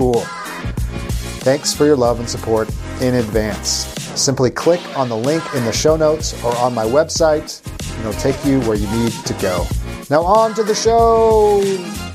cool. Thanks for your love and support in advance. Simply click on the link in the show notes or on my website, and it'll take you where you need to go. Now, on to the show.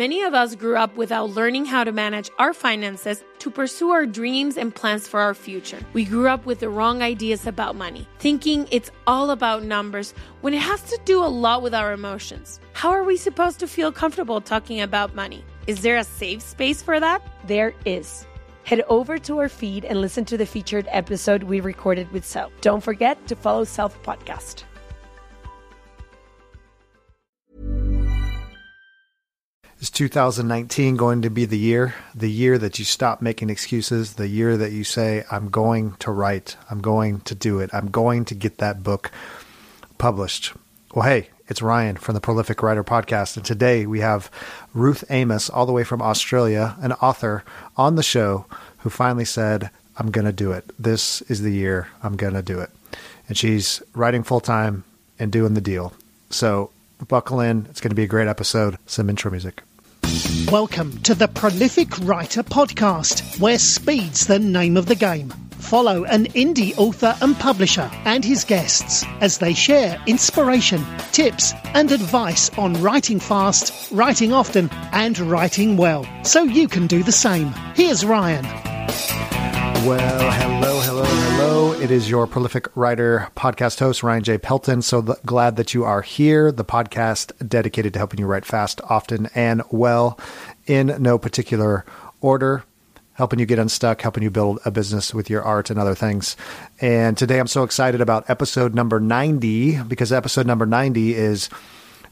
Many of us grew up without learning how to manage our finances to pursue our dreams and plans for our future. We grew up with the wrong ideas about money, thinking it's all about numbers when it has to do a lot with our emotions. How are we supposed to feel comfortable talking about money? Is there a safe space for that? There is. Head over to our feed and listen to the featured episode we recorded with Self. Don't forget to follow Self Podcast. Is 2019 going to be the year? The year that you stop making excuses? The year that you say, I'm going to write, I'm going to do it, I'm going to get that book published? Well, hey, it's Ryan from the Prolific Writer Podcast. And today we have Ruth Amos, all the way from Australia, an author on the show who finally said, I'm going to do it. This is the year I'm going to do it. And she's writing full time and doing the deal. So buckle in. It's going to be a great episode. Some intro music. Welcome to the Prolific Writer Podcast, where speed's the name of the game. Follow an indie author and publisher and his guests as they share inspiration, tips, and advice on writing fast, writing often, and writing well, so you can do the same. Here's Ryan. Well, hello, hello. It is your prolific writer, podcast host, Ryan J. Pelton. So th- glad that you are here. The podcast dedicated to helping you write fast, often, and well in no particular order, helping you get unstuck, helping you build a business with your art and other things. And today I'm so excited about episode number 90 because episode number 90 is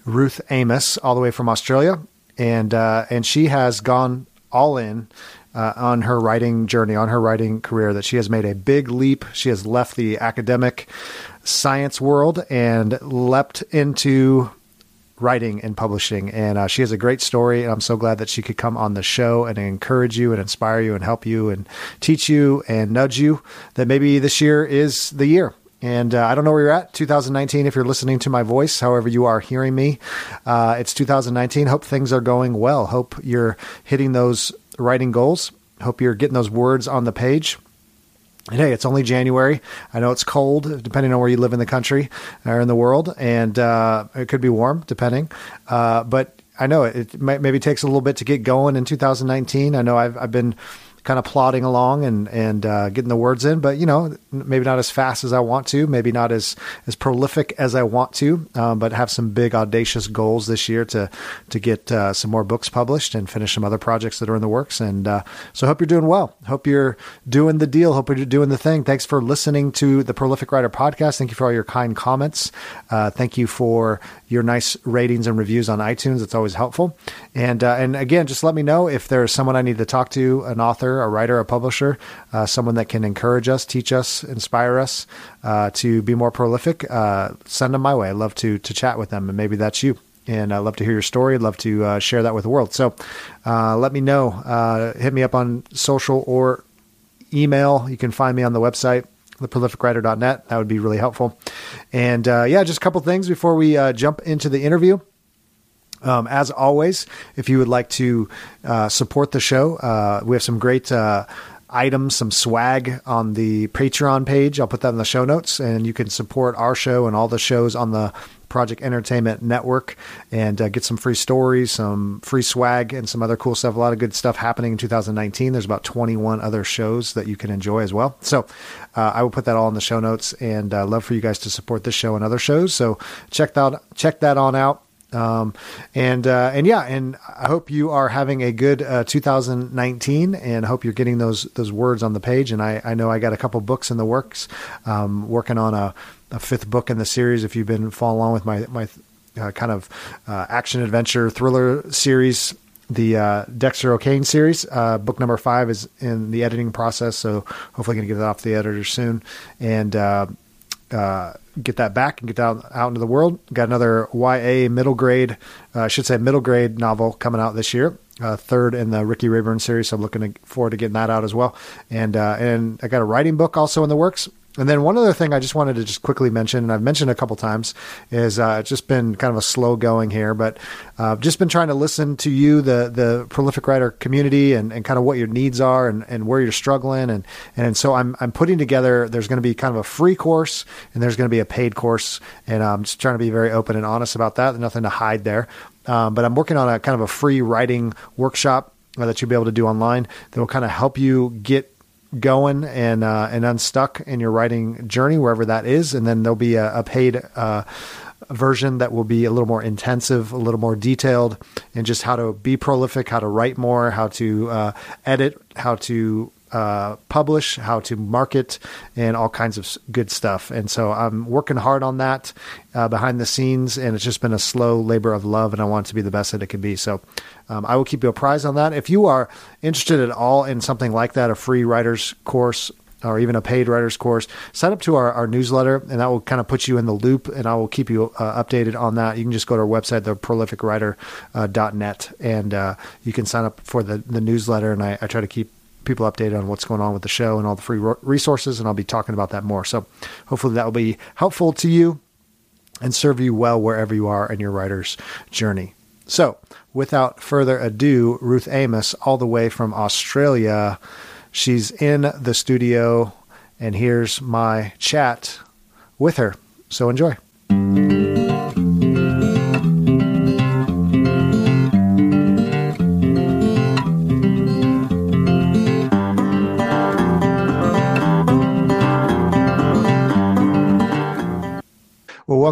Ruth Amos, all the way from Australia. And, uh, and she has gone all in uh, on her writing journey, on her writing career, that she has made a big leap. She has left the academic science world and leapt into writing and publishing. And uh, she has a great story. And I'm so glad that she could come on the show and encourage you and inspire you and help you and teach you and nudge you that maybe this year is the year. And uh, I don't know where you're at, 2019, if you're listening to my voice, however you are hearing me. Uh, it's 2019. Hope things are going well. Hope you're hitting those writing goals. Hope you're getting those words on the page. And hey, it's only January. I know it's cold, depending on where you live in the country or in the world, and uh, it could be warm, depending. Uh, but I know it, it maybe takes a little bit to get going in 2019. I know I've, I've been kind of plodding along and and uh, getting the words in, but you know, maybe not as fast as I want to, maybe not as as prolific as I want to, um, but have some big audacious goals this year to to get uh, some more books published and finish some other projects that are in the works. And uh, so, hope you're doing well. Hope you're doing the deal. Hope you're doing the thing. Thanks for listening to the Prolific Writer podcast. Thank you for all your kind comments. Uh, thank you for your nice ratings and reviews on iTunes. It's always helpful. And uh, and again, just let me know if there's someone I need to talk to, an author a writer, a publisher, uh, someone that can encourage us, teach us, inspire us uh, to be more prolific, uh, send them my way. I'd love to to chat with them, and maybe that's you. And I'd love to hear your story. I'd love to uh, share that with the world. So uh, let me know. Uh, hit me up on social or email, you can find me on the website theprolificwriter.net. That would be really helpful. And uh, yeah, just a couple things before we uh, jump into the interview. Um, as always, if you would like to uh, support the show, uh, we have some great uh, items, some swag on the Patreon page. I'll put that in the show notes, and you can support our show and all the shows on the Project Entertainment Network and uh, get some free stories, some free swag, and some other cool stuff. A lot of good stuff happening in 2019. There's about 21 other shows that you can enjoy as well. So uh, I will put that all in the show notes, and uh, love for you guys to support this show and other shows. So check that check that on out. Um, and uh, and yeah, and I hope you are having a good uh, 2019, and hope you're getting those those words on the page. And I, I know I got a couple books in the works, um, working on a, a fifth book in the series. If you've been following along with my my uh, kind of uh, action adventure thriller series. The uh, Dexter O'Kane series, uh, book number five, is in the editing process, so hopefully, going to get it off the editor soon. And uh, get that back and get out, out into the world. Got another YA middle grade, uh, I should say middle grade novel coming out this year. Uh, third in the Ricky Rayburn series, so I'm looking forward to getting that out as well. And uh, and I got a writing book also in the works. And then one other thing I just wanted to just quickly mention, and I've mentioned a couple times, is uh, it's just been kind of a slow going here, but uh, just been trying to listen to you, the the prolific writer community, and, and kind of what your needs are and, and where you're struggling, and and so I'm I'm putting together. There's going to be kind of a free course, and there's going to be a paid course, and I'm just trying to be very open and honest about that. There's nothing to hide there, um, but I'm working on a kind of a free writing workshop that you'll be able to do online that will kind of help you get going and uh, and unstuck in your writing journey wherever that is, and then there'll be a, a paid uh, version that will be a little more intensive, a little more detailed, and just how to be prolific, how to write more, how to uh, edit, how to uh, publish, how to market, and all kinds of good stuff. And so I'm working hard on that uh, behind the scenes, and it's just been a slow labor of love, and I want it to be the best that it can be. So um, I will keep you apprised on that. If you are interested at all in something like that, a free writer's course, or even a paid writer's course, sign up to our, our newsletter, and that will kind of put you in the loop, and I will keep you uh, updated on that. You can just go to our website, theprolificwriter.net, uh, and uh, you can sign up for the, the newsletter, and I, I, try to keep people updated on what's going on with the show and all the free resources, and I'll be talking about that more. So hopefully that will be helpful to you and serve you well wherever you are in your writer's journey. So, without further ado, Ruth Amos, all the way from Australia, she's in the studio, and here's my chat with her. So, enjoy.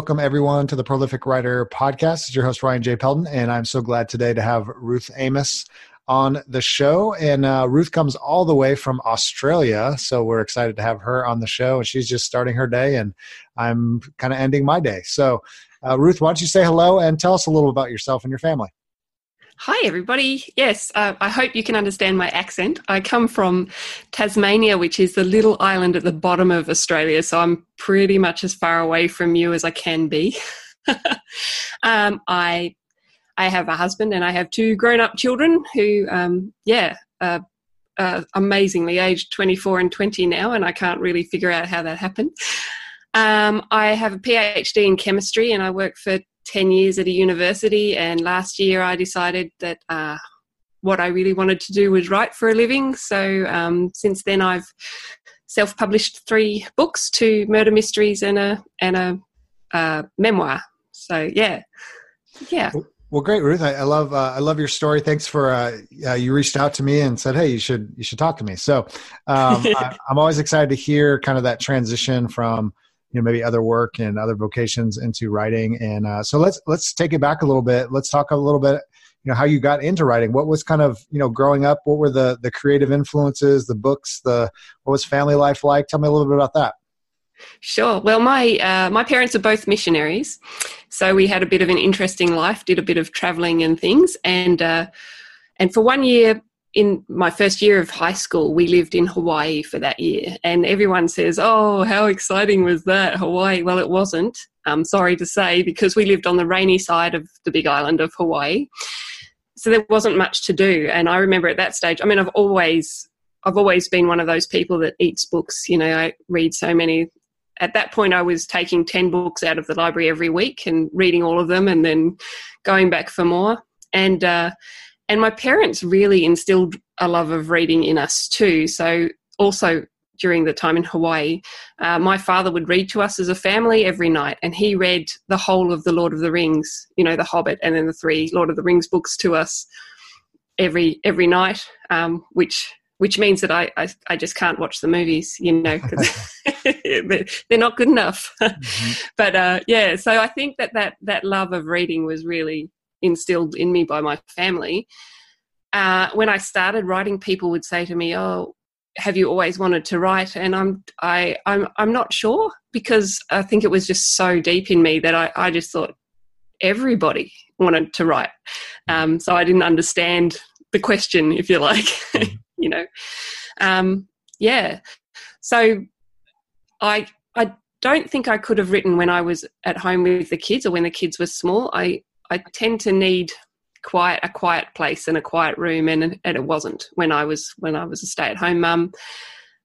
Welcome everyone to the Prolific Writer podcast. It's your host, Ryan J. Pelton, and I'm so glad today to have Ruth Amos on the show. And uh, Ruth comes all the way from Australia, so we're excited to have her on the show. And she's just starting her day, and I'm kind of ending my day. So, uh, Ruth, why don't you say hello and tell us a little about yourself and your family? Hi, everybody. Yes, uh, I hope you can understand my accent. I come from Tasmania, which is the little island at the bottom of Australia, so I'm pretty much as far away from you as I can be. um, I I have a husband and I have two grown up children who, um, yeah, amazingly aged 24 and 20 now, and I can't really figure out how that happened. Um, I have a PhD in chemistry and I work for 10 years at a university, and last year I decided that uh, what I really wanted to do was write for a living. So um, since then, I've self-published three books, two murder mysteries and a and a uh, memoir. So yeah, yeah. Well, great, Ruth. I, I love uh, I love your story. Thanks for uh, uh, you reached out to me and said, "Hey, you should you should talk to me." So um, I, I'm always excited to hear kind of that transition from you know maybe other work and other vocations into writing. And uh, so let's let's take it back a little bit. Let's talk a little bit you know how you got into writing. What was kind of you know growing up what were the the creative influences the books the what was family life like? Tell me a little bit about that. Sure. Well, my uh, my parents are both missionaries, so we had a bit of an interesting life. Did a bit of traveling and things, and uh, and for one year in my first year of high school, we lived in Hawaii for that year. And everyone says, Oh, how exciting was that, Hawaii? Well, it wasn't, I'm sorry to say, because we lived on the rainy side of the big island of Hawaii. So there wasn't much to do. And I remember at that stage, I mean, I've always I've always been one of those people that eats books. You know, I read so many. At that point, I was taking 10 books out of the library every week and reading all of them and then going back for more. And, uh, and my parents really instilled a love of reading in us too. So, also during the time in Hawaii, uh, my father would read to us as a family every night, and he read the whole of the Lord of the Rings, you know, the Hobbit, and then the three Lord of the Rings books to us every every night, um, which which means that I, I, I just can't watch the movies, you know, because they're not good enough. mm-hmm. But uh, yeah, so I think that, that that love of reading was really instilled in me by my family. Uh, when I started writing, people would say to me, "Oh, have you always wanted to write?" And I'm I I'm I'm not sure because I think it was just so deep in me that I I just thought everybody wanted to write. Um, so I didn't understand the question, if you like. Mm-hmm. you know, um, yeah. So I I don't think I could have written when I was at home with the kids or when the kids were small. I I tend to need quiet a quiet place and a quiet room, and and it wasn't when I was when I was a stay at home mum.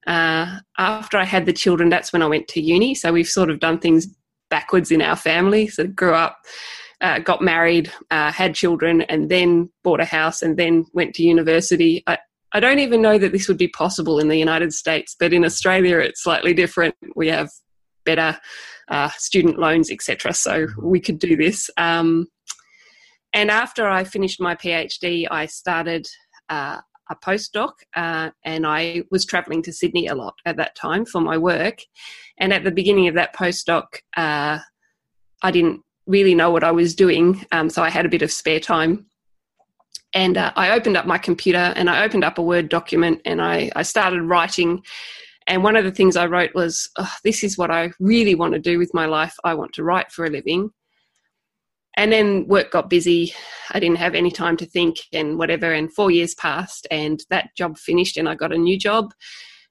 Uh, after I had the children, that's when I went to uni. So we've sort of done things backwards in our family. So grew up uh, got married, uh, had children, and then bought a house, and then went to university. I, I don't even know that this would be possible in the United States, but in Australia it's slightly different. We have better uh, student loans, etc. So we could do this. Um, and after I finished my PhD, I started uh, a postdoc, uh, and I was traveling to Sydney a lot at that time for my work. And at the beginning of that postdoc, uh, I didn't really know what I was doing. Um, so I had a bit of spare time. And uh, I opened up my computer and I opened up a Word document and I, I started writing. And one of the things I wrote was, oh, This is what I really want to do with my life. I want to write for a living. And then work got busy. I didn't have any time to think and whatever. And four years passed and that job finished and I got a new job,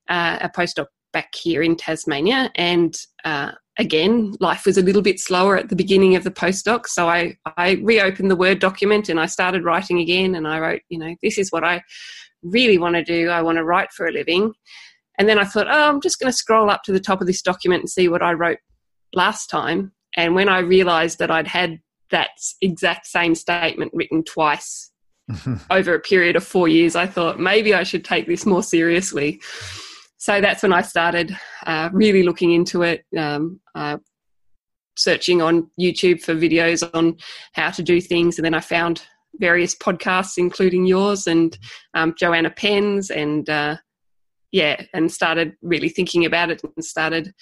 uh, a postdoc back here in Tasmania. And uh, again, life was a little bit slower at the beginning of the postdoc. So I, I reopened the Word document and I started writing again. And I wrote, you know, this is what I really want to do. I want to write for a living. And then I thought, oh, I'm just going to scroll up to the top of this document and see what I wrote last time. And when I realized that I'd had that exact same statement written twice over a period of four years, I thought maybe I should take this more seriously so that's when I started uh, really looking into it, um, uh, searching on YouTube for videos on how to do things, and then I found various podcasts, including yours and um, Joanna Penn's, and uh, yeah, and started really thinking about it and started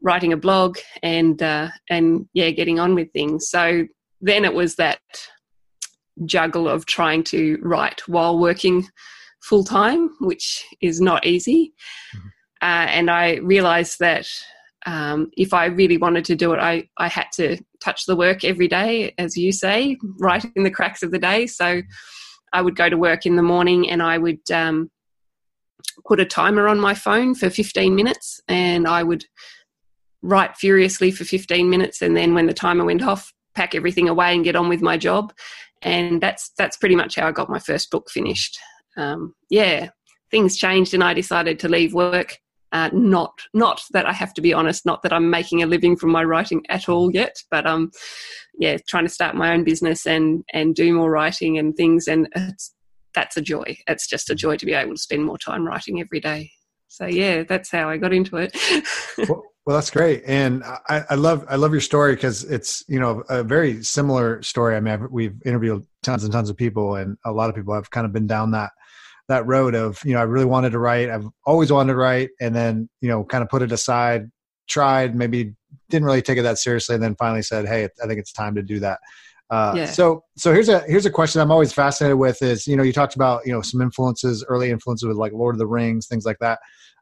writing a blog and uh, and yeah, getting on with things. So then it was that juggle of trying to write while working full time, which is not easy. Mm-hmm. Uh, and I realized that um, if I really wanted to do it, I, I had to touch the work every day, as you say, right in the cracks of the day. So I would go to work in the morning and I would um, put a timer on my phone for 15 minutes and I would write furiously for 15 minutes. And then when the timer went off, pack everything away and get on with my job. And that's that's pretty much how I got my first book finished um, yeah, things changed and I decided to leave work. Uh, not not that I have to be honest, not that I'm making a living from my writing at all yet, but um, yeah, trying to start my own business and and do more writing and things, and it's that's a joy. It's just a joy to be able to spend more time writing every day. So yeah, that's how I got into it. well, well, that's great, and I, I love I love your story because it's you know a very similar story. I mean, I've, we've interviewed tons and tons of people, and a lot of people have kind of been down that that road of you know I really wanted to write. I've always wanted to write, and then you know kind of put it aside, tried, maybe didn't really take it that seriously, and then finally said, "Hey, I think it's time to do that." Uh, yeah. So, so here's a here's a question I'm always fascinated with is you know you talked about you know some influences, early influences with like Lord of the Rings, things like that.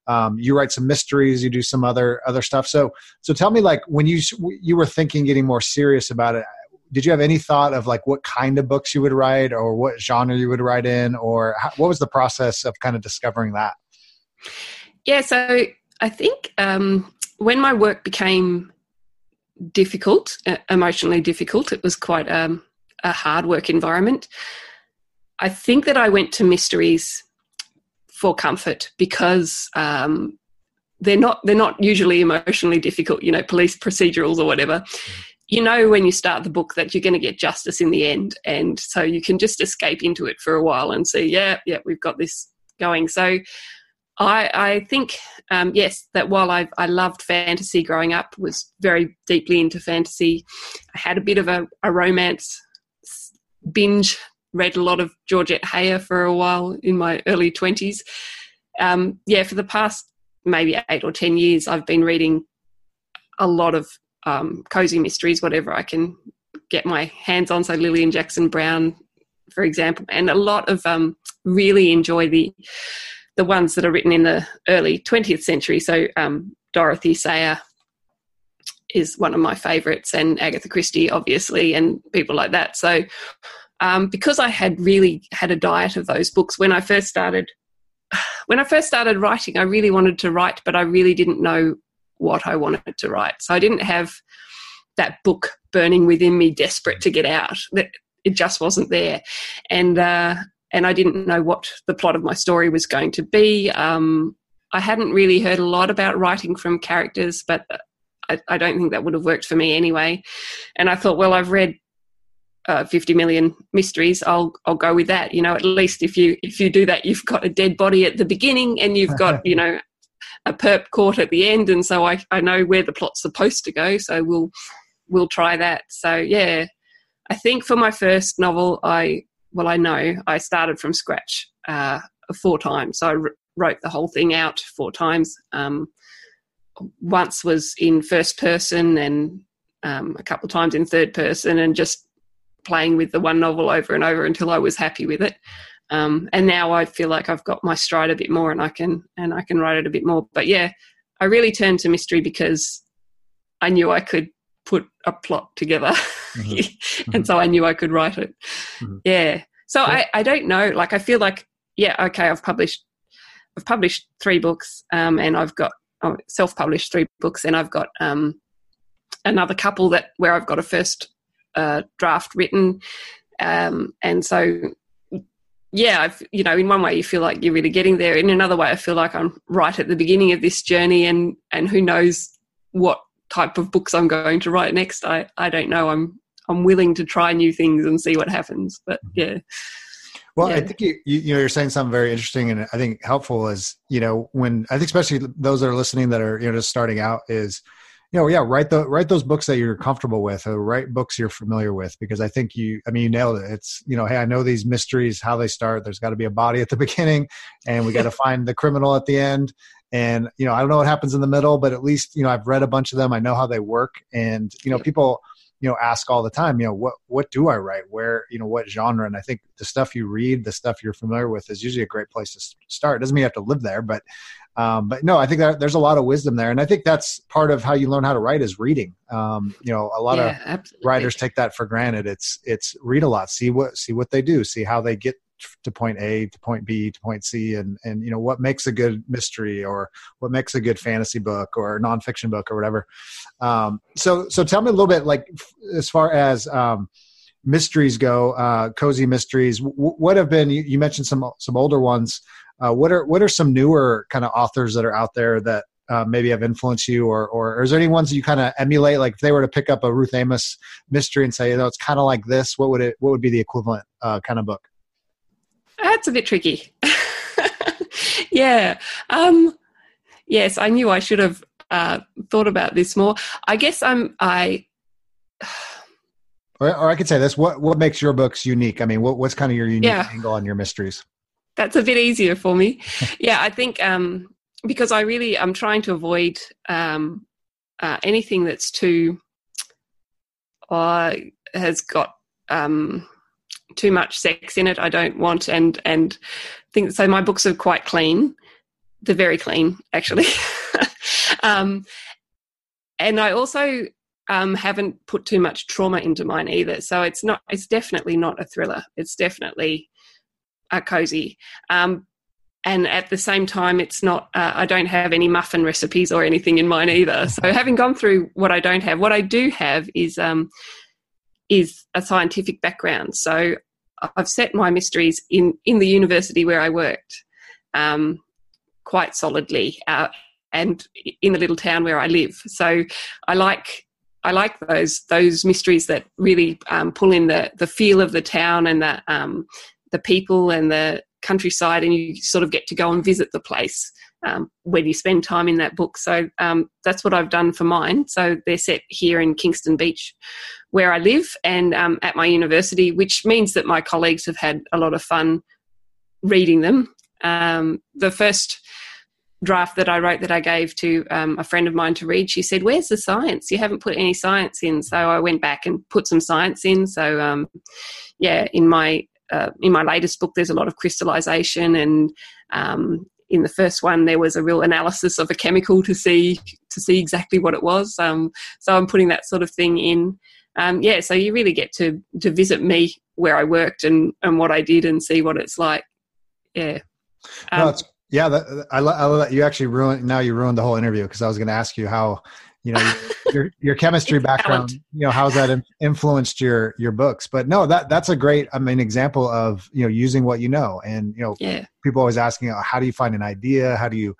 Um, you write some mysteries, you do some other other stuff. So, so tell me, like when you you were thinking getting more serious about it, did you have any thought of like what kind of books you would write, or what genre you would write in, or how, what was the process of kind of discovering that? Yeah, so I think um, when my work became difficult, uh, emotionally difficult, it was quite um, a hard work environment. I think that I went to mysteries for comfort because um, they're not they're not usually emotionally difficult. You know, police procedurals or whatever. You know when you start the book that you're going to get justice in the end, and so you can just escape into it for a while and see, yeah, yeah, we've got this going. So I, I think, um, yes, that while I, I loved fantasy growing up, was very deeply into fantasy. I had a bit of a, a romance binge, read a lot of Georgette Heyer for a while in my early 20s. Um, yeah, for the past maybe eight or 10 years, I've been reading a lot of um, cozy mysteries, whatever I can get my hands on. So Lilian Jackson Braun, for example, and a lot of um, really enjoy the the ones that are written in the early 20th century. So um, Dorothy Sayers is one of my favourites, and Agatha Christie, obviously, and people like that. So um, because I had really had a diet of those books when I first started. When I first started writing, I really wanted to write, but I really didn't know what I wanted to write. So I didn't have that book burning within me, desperate to get out. It just wasn't there, and uh, and I didn't know what the plot of my story was going to be. Um, I hadn't really heard a lot about writing from characters, but I, I, don't think that would have worked for me anyway. And I thought, well, I've read uh, 50 million mysteries. I'll I'll go with that. You know, at least if you if you do that, you've got a dead body at the beginning, and you've got you know a perp caught at the end, and so I I know where the plot's supposed to go. So we'll we'll try that. So yeah, I think for my first novel, I well, I know I started from scratch uh, four times. So I r- wrote the whole thing out four times. Um, once was in first person and um, a couple of times in third person and just playing with the one novel over and over until I was happy with it. Um, and now I feel like I've got my stride a bit more and I can and I can write it a bit more. But yeah, I really turned to mystery because I knew I could put a plot together. Mm-hmm. and so I knew I could write it. Mm-hmm. Yeah. So I, I don't know. Like I feel like, yeah, okay, I've published I've published three books, um, and I've got oh, self-published three books, and I've got um, another couple that where I've got a first uh, draft written, um, and so yeah, I've, you know, in one way you feel like you're really getting there. In another way, I feel like I'm right at the beginning of this journey, and and who knows what type of books I'm going to write next. I, I don't know. I'm I'm willing to try new things and see what happens. But yeah. Well, yeah. I think you, you know you're saying something very interesting and I think helpful is you know when I think especially those that are listening that are you know just starting out is you know yeah write the write those books that you're comfortable with or write books you're familiar with because I think you I mean you nailed it. It's you know hey I know these mysteries how they start. There's got to be a body at the beginning and we got to find the criminal at the end. And you know i don't know what happens in the middle but at least you know i've read a bunch of them. I know how they work. And you know people you know ask all the time you know what what do i write? Where you know what genre? And i think the stuff you read the stuff you're familiar with is usually a great place to start. It doesn't mean you have to live there but um, but no i think that there's a lot of wisdom there and i think that's part of how you learn how to write is reading um, you know a lot yeah, of absolutely. writers take that for granted it's it's read a lot see what see what they do see how they get to point A to point B to point C, and and you know what makes a good mystery or what makes a good fantasy book or nonfiction book or whatever. Um, so so tell me a little bit like as far as um, mysteries go, uh, cozy mysteries. W- what have been you, you, mentioned some some older ones. Uh, what are what are some newer kind of authors that are out there that uh, maybe have influenced you, or, or, or is there any ones that you kind of emulate? Like if they were to pick up a Ruth Amos mystery and say, you know, it's kind of like this, what would it what would be the equivalent uh, kind of book? That's a bit tricky. yeah. Um, yes, I knew I should have uh, thought about this more. I guess I'm I. or, or, I could say this: what what makes your books unique? I mean, what, what's kind of your unique yeah. angle on your mysteries? That's a bit easier for me. yeah, I think um, because I really I'm trying to avoid um, uh, anything that's too uh, has got um, too much sex in it. I don't want and and think so. My books are quite clean. They're very clean, actually. um, and I also um, haven't put too much trauma into mine either. So it's not. It's definitely not a thriller. It's definitely a cozy. Um, and at the same time, it's not. Uh, I don't have any muffin recipes or anything in mine either. So having gone through what I don't have, what I do have is um, is a scientific background. So I've set my mysteries in in the university where I worked, um, quite solidly uh, and in the little town where I live. So I like I like those those mysteries that really um, pull in the the feel of the town and the um, the people and the countryside, and you sort of get to go and visit the place um, when you spend time in that book. So um, that's what I've done for mine. So they're set here in Kingston Beach, where I live, and um, at my university, which means that my colleagues have had a lot of fun reading them. Um, the first draft that I wrote that I gave to um, a friend of mine to read, she said, "Where's the science? You haven't put any science in." So I went back and put some science in. So um, yeah, in my uh, in my latest book, there's a lot of crystallization, and um, in the first one, there was a real analysis of a chemical to see to see exactly what it was. Um, so I'm putting that sort of thing in. Um, yeah, so you really get to to visit me where I worked and and what I did and see what it's like. Yeah. no, yeah, that, I, I love that you actually ruined. Now you ruined the whole interview because I was going to ask you how, you know, your your chemistry background, you know, how's that influenced your your books? But no, that that's a great, I mean, example of you know using what you know, and you know, yeah. people always asking, oh, how do you find an idea? How do you?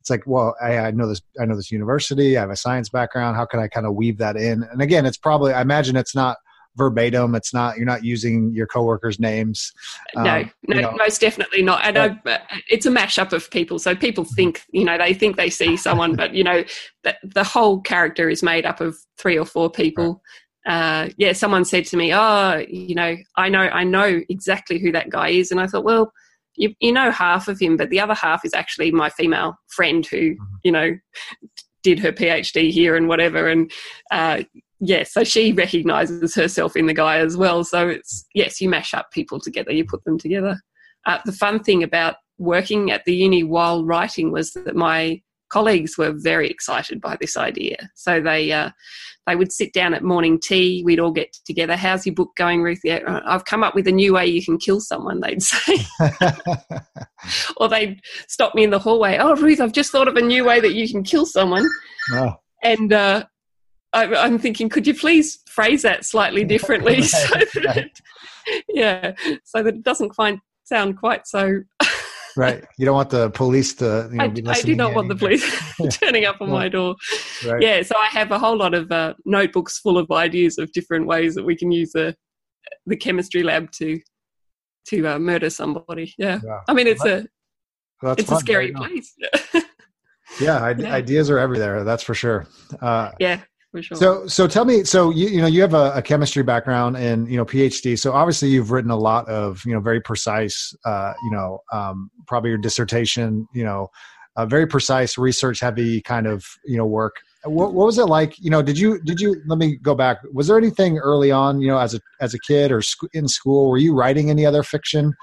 It's like, well, I, I know this. I know this university. I have a science background. How can I kind of weave that in? And again, it's probably. I imagine it's not verbatim. It's not you're not using your coworkers' names. Um, no, no, you know. most definitely not. And I, it's a mashup of people. So people think you know they think they see someone, but you know the, the whole character is made up of three or four people. Right. Uh, yeah, someone said to me, "Oh, you know, I know, I know exactly who that guy is," and I thought, well. You, you know half of him, but the other half is actually my female friend who, mm-hmm. you know, did her PhD here and whatever. And uh, yes, so she recognizes herself in the guy as well. So it's, yes, you mash up people together, you put them together. Uh, the fun thing about working at the uni while writing was that my colleagues were very excited by this idea. So they uh, they would sit down at morning tea. We'd all get together. How's your book going, Ruth? Yeah, uh, I've come up with a new way you can kill someone. They'd say, or they'd stop me in the hallway. Oh, Ruth, I've just thought of a new way that you can kill someone. Oh. And uh, I, am thinking, could you please phrase that slightly differently? right, so that right. It, yeah, so that it doesn't quite sound quite so. right. You don't want the police to. You know, I, I, do not want the police turning up on my door. Right. Yeah, so I have a whole lot of uh, notebooks full of ideas of different ways that we can use the the chemistry lab to to uh, murder somebody. Yeah. yeah. I mean, it's well, a it's fun. a scary place. yeah, yeah, ideas are everywhere. That's for sure. Uh, yeah, Sure. So, so tell me. So you you know you have a, a, chemistry background and you know PhD. So obviously you've written a lot of you know very precise. Uh, you know, um, probably your dissertation. You know, a very precise research heavy kind of you know work. What, what was it like? You know, did you did you? Let me go back. Was there anything early on? You know, as a as a kid or sc- in school, were you writing any other fiction?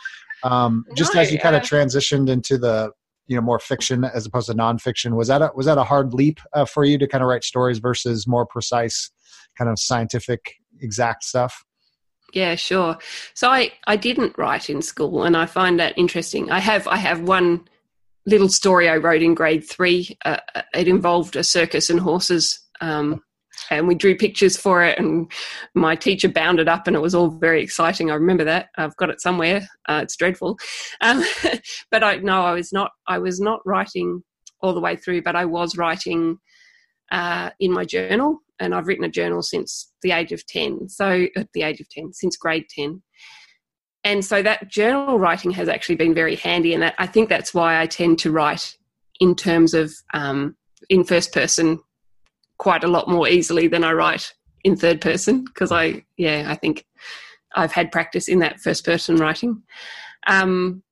Um, just no, as you kind of transitioned into the you know more fiction as opposed to nonfiction. Was that a, was that a hard leap uh, for you to kind of write stories versus more precise, kind of scientific, exact stuff? Yeah, sure. So I I didn't write in school, and I find that interesting. I have I have one little story I wrote in grade three. Uh, it involved a circus and horses. Um, and we drew pictures for it and my teacher bound it up and it was all very exciting. I remember that. I've got it somewhere. Uh, it's dreadful. Um, but i no i was not i was not writing all the way through but i was writing uh, in my journal and i've written a journal since the age of 10 so at the age of 10 since grade 10 and so that journal writing has actually been very handy and that i think that's why i tend to write in terms of um, in first person quite a lot more easily than I write in third person because I, yeah, I think I've had practice in that first person writing. Um,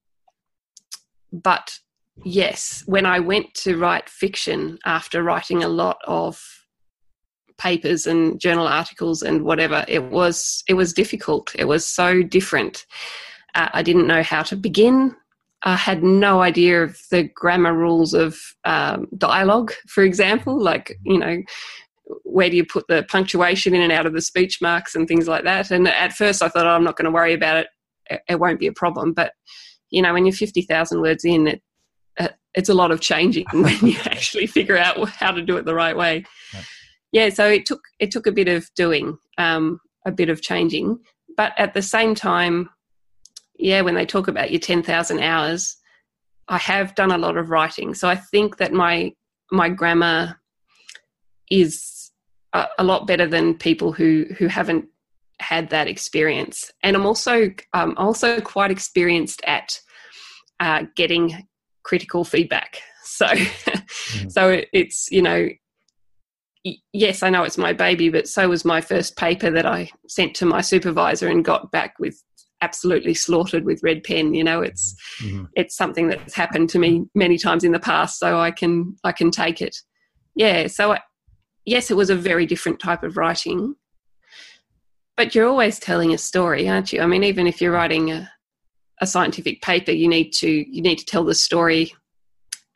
but yes, when I went to write fiction after writing a lot of papers and journal articles and whatever, it was it was difficult. It was so different. Uh, I didn't know how to begin. I had no idea of the grammar rules of um, dialogue, for example, like, you know, where do you put the punctuation in and out of the speech marks and things like that. And at first I thought, oh, I'm not going to worry about it. It won't be a problem. But, you know, when you're 50,000 words in, it, it's a lot of changing when you actually figure out how to do it the right way. Yeah, yeah so it took, it took a bit of doing, um, a bit of changing. But at the same time, yeah, when they talk about your 10,000 hours, I have done a lot of writing, so I think that my my grammar is a, a lot better than people who who haven't had that experience. And I'm also um, also quite experienced at uh, getting critical feedback. So mm. so it's you know yes, I know it's my baby, but so was my first paper that I sent to my supervisor and got back with absolutely slaughtered with red pen. You know, it's mm-hmm. it's something that's happened to me many times in the past, so I can I can take it. Yeah, so I, yes, it was a very different type of writing, but you're always telling a story, aren't you? I mean, even if you're writing a, a scientific paper, you need to you need to tell the story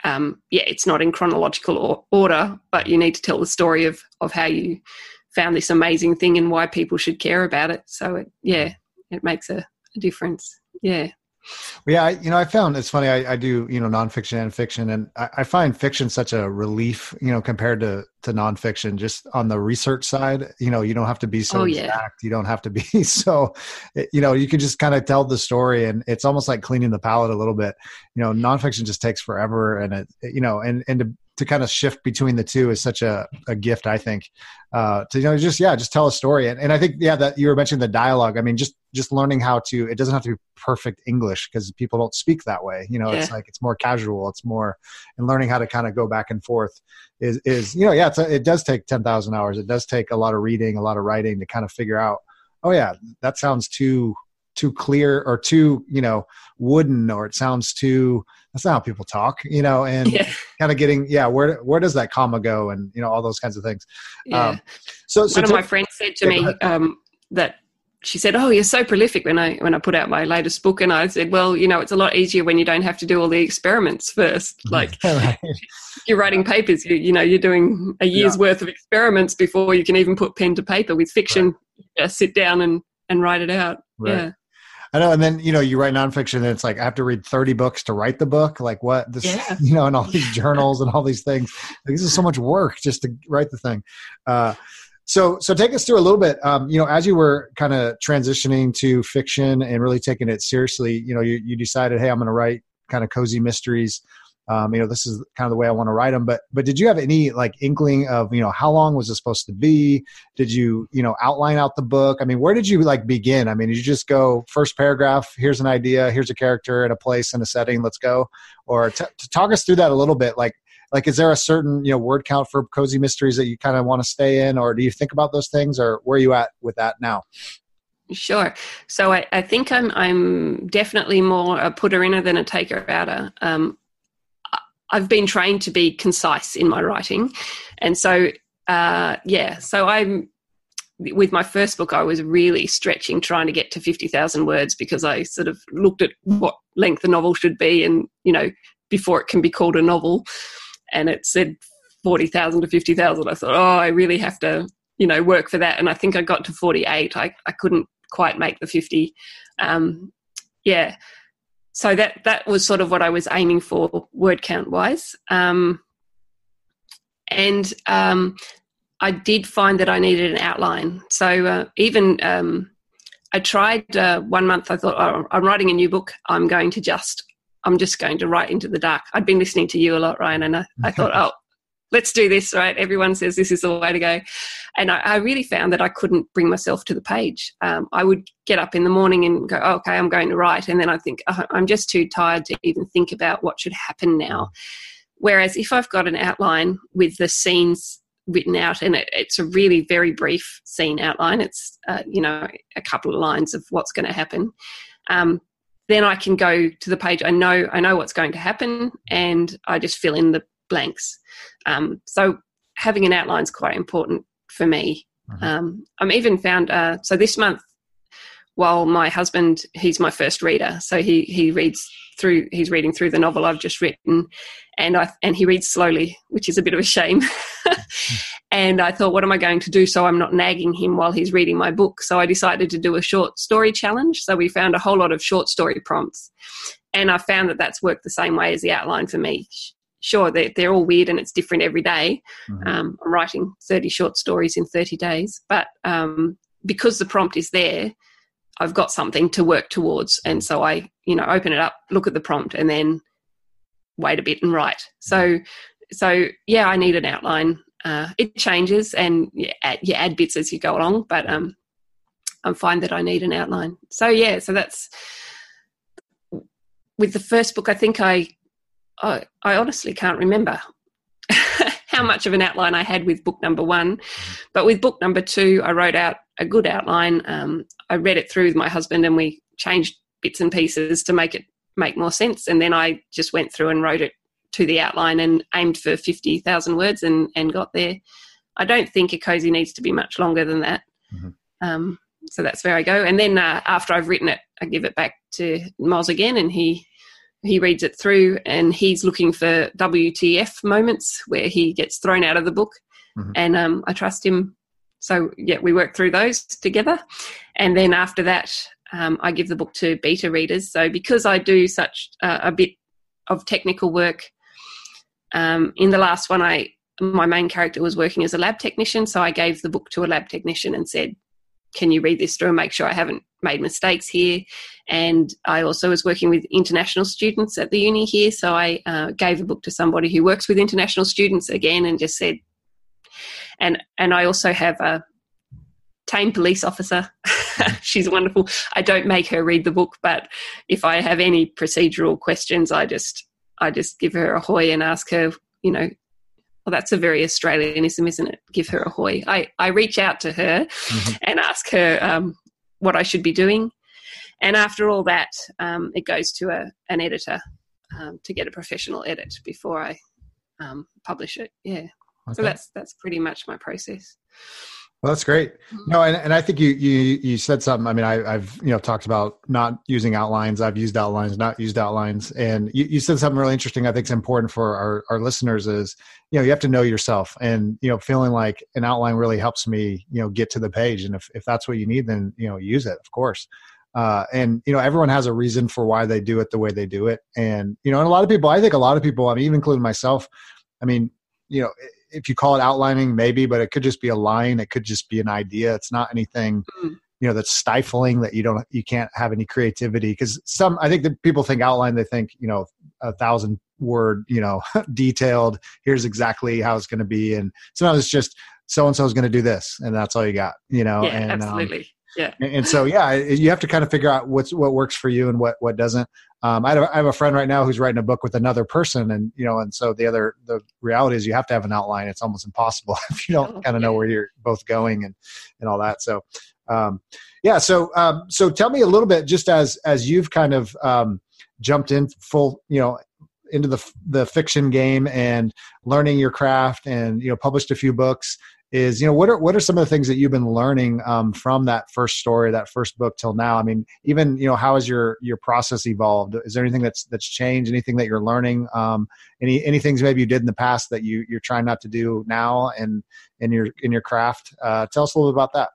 um, yeah, it's not in chronological order, but you need to tell the story of of how you found this amazing thing and why people should care about it. So it, yeah, it makes a, a difference. Yeah. Well, yeah, I, you know, I found it's funny. I, I, do, you know, nonfiction and fiction, and I, I, find fiction such a relief, you know, compared to to nonfiction. Just on the research side, you know, you don't have to be so oh, exact. Yeah. You don't have to be so, you know, you can just kind of tell the story, and it's almost like cleaning the palate a little bit. You know, nonfiction just takes forever, and it, you know, and and to to kind of shift between the two is such a, a gift, I think. Uh, to you know, just yeah, just tell a story, and and I think yeah, that you were mentioning the dialogue. I mean, just just learning how to. It doesn't have to be perfect English because people don't speak that way. You know, yeah. it's like it's more casual. It's more, and learning how to kind of go back and forth is is you know yeah, a, it does take ten thousand hours. It does take a lot of reading, a lot of writing to kind of figure out. Oh yeah, that sounds too too clear or too you know wooden or it sounds too that's not how people talk you know and yeah. kind of getting yeah where where does that comma go and you know all those kinds of things yeah. Um, so, so one of my friends said to me um, that she said, "Oh, you're so prolific." When I when I put out my latest book, and I said, "Well, you know, it's a lot easier when you don't have to do all the experiments first. Like right. you're writing papers, you you know, you're doing a year's yeah. worth of experiments before you can even put pen to paper. With fiction, right. just sit down and and write it out. Right. Yeah." I know, and then you know you write nonfiction, and it's like I have to read thirty books to write the book. Like what? This, yeah. you know, and all these journals and all these things. Like, this is so much work just to write the thing. Uh, so, so take us through a little bit. Um, you know, as you were kind of transitioning to fiction and really taking it seriously, you know, you, you decided, hey, I'm going to write kind of cozy mysteries um, you know this is kind of the way i want to write them but but did you have any like inkling of you know how long was it supposed to be? Did you you know outline out the book? I mean where did you like begin? I mean did you just go first paragraph here's an idea here's a character and a place and a setting let's go? Or t- to talk us through that a little bit like like is there a certain you know word count for cozy mysteries that you kind of want to stay in or do you think about those things or where are you at with that now? Sure. So I, I, think I'm I'm definitely more a putter inner than a taker outer. Um, I've been trained to be concise in my writing, and so uh, yeah, so I'm with my first book. I was really stretching, trying to get to fifty thousand words because I sort of looked at what length a novel should be, and you know, before it can be called a novel, and it said forty thousand to fifty thousand. I thought, oh, I really have to, you know, work for that, and I think I got to forty eight. I I couldn't quite make the fifty. Um, yeah so that that was sort of what I was aiming for word count wise. Um, and um, I did find that I needed an outline. So uh, even um, I tried uh, one month. I thought, oh, I'm writing a new book. I'm going to just I'm just going to write into the dark. I'd been listening to you a lot, Ryan, and I, I thought, oh, let's do this, right? Everyone says this is the way to go. And I, I really found that I couldn't bring myself to the page. Um, I would get up in the morning and go, oh, okay, I'm going to write. And then I think, oh, I'm just too tired to even think about what should happen now. Whereas if I've got an outline with the scenes written out and it, it's a really very brief scene outline, it's, uh, you know, a couple of lines of what's going to happen. Um, then I can go to the page. I know I know what's going to happen, and I just fill in the blanks. Um, so having an outline is quite important for me. Mm-hmm. Um, I'm even found uh, so this month while my husband he's my first reader so he he reads through he's reading through the novel I've just written and I and he reads slowly which is a bit of a shame and I thought what am I going to do so I'm not nagging him while he's reading my book so I decided to do a short story challenge so we found a whole lot of short story prompts and I found that that's worked the same way as the outline for me sure they're, they're all weird and it's different every day. Mm-hmm. Um, i'm writing 30 short stories in 30 days but um, because the prompt is there i've got something to work towards and so i you know open it up look at the prompt and then wait a bit and write. So, so yeah, I need an outline. Uh, it changes and you add, you add bits as you go along, but um, I find that I need an outline. So yeah, so that's with the first book. I think I, I, I honestly can't remember how much of an outline I had with book number one, but with book number two, I wrote out a good outline. Um, I read it through with my husband, and we changed bits and pieces to make it make more sense. And then I just went through and wrote it to the outline and aimed for 50,000 words and, and got there. I don't think a cozy needs to be much longer than that. Mm-hmm. Um, so that's where I go. And then uh, after I've written it, I give it back to Moz again, and he he reads it through, and he's looking for WTF moments where he gets thrown out of the book, mm-hmm. and um, I trust him. So yeah, we work through those together, and then after that, um, I give the book to beta readers. So because I do such uh, a bit of technical work, um, in the last one, I my main character was working as a lab technician, so I gave the book to a lab technician and said, "Can you read this through and make sure I haven't made mistakes here?" And I also was working with international students at the uni here, so I uh, gave a book to somebody who works with international students again, and just said, and and I also have a tame police officer. She's wonderful. I don't make her read the book, but if I have any procedural questions, I just I just give her a hoy and ask her, you know, well, that's a very Australianism, isn't it? Give her a hoy. I, I reach out to her mm-hmm. and ask her um, what I should be doing. And after all that, um, it goes to a, an editor um, to get a professional edit before I um, publish it. Yeah. Okay. So that's that's pretty much my process. Well, that's great. Mm-hmm. No, and, and I think you you you said something. I mean, I, have you know talked about not using outlines. I've used outlines, not used outlines, and you, you said something really interesting. I think it's important for our our listeners is you know you have to know yourself, and you know feeling like an outline really helps me you know get to the page, and if if that's what you need, then you know use it, of course. Uh, and you know everyone has a reason for why they do it the way they do it, and you know, and a lot of people, I think a lot of people, I mean, even including myself, I mean, you know if you call it outlining, maybe, but it could just be a line. It could just be an idea. It's not anything, mm. you know, that's stifling that you don't, you can't have any creativity. Because some, I think that people think outline, they think, you know, a thousand word, you know, detailed. Here's exactly how it's going to be, and sometimes it's just so and so is going to do this, and that's all you got, you know. Yeah, and, um, absolutely. Um, yeah. And, so, yeah, you have to kind of figure out what's what works for you and what what doesn't. Um, I, have a, I have a friend right now who's writing a book with another person, and you know, and so the other the reality is you have to have an outline. It's almost impossible if you don't oh, kind of know where you're both going and and all that. So, um, yeah. So, um, so tell me a little bit, just as as you've kind of um, jumped in full, you know, into the the fiction game and learning your craft, and you know, published a few books is you know what are what are some of the things that you've been learning um, from that first story that first book till now? I mean even you know how has your your process evolved? Is there anything that's that's changed? Anything that you're learning? Um, any any things maybe you did in the past that you you're trying not to do now and in your in your craft? Uh, tell us a little bit about that.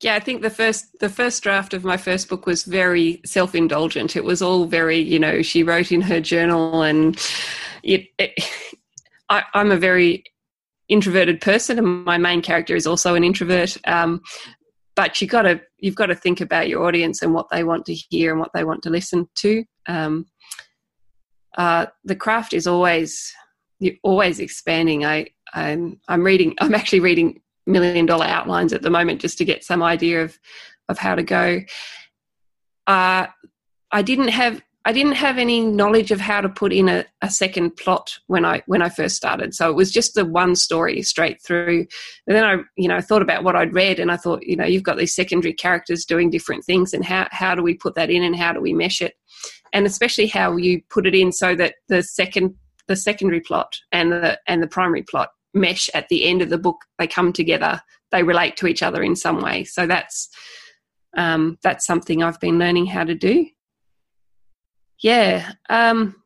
Yeah, I think the first the first draft of my first book was very self indulgent. It was all very, you know, she wrote in her journal, and it, it I, I'm a very introverted person, and my main character is also an introvert. Um, but you got to you've got to think about your audience and what they want to hear and what they want to listen to. Um, uh, the craft is always you're always expanding. I I'm I'm reading. I'm actually reading million dollar outlines at the moment just to get some idea of of how to go. Uh, I didn't have I didn't have any knowledge of how to put in a, a, second plot when I when I first started. So it was just the one story straight through. And then I, you know, thought about what I'd read and I thought, you know, you've got these secondary characters doing different things and how how do we put that in and how do we mesh it? And especially how you put it in so that the second the secondary plot and the and the primary plot mesh at the end of the book. They come together. They relate to each other in some way. So that's um, that's something I've been learning how to do yeah. Um,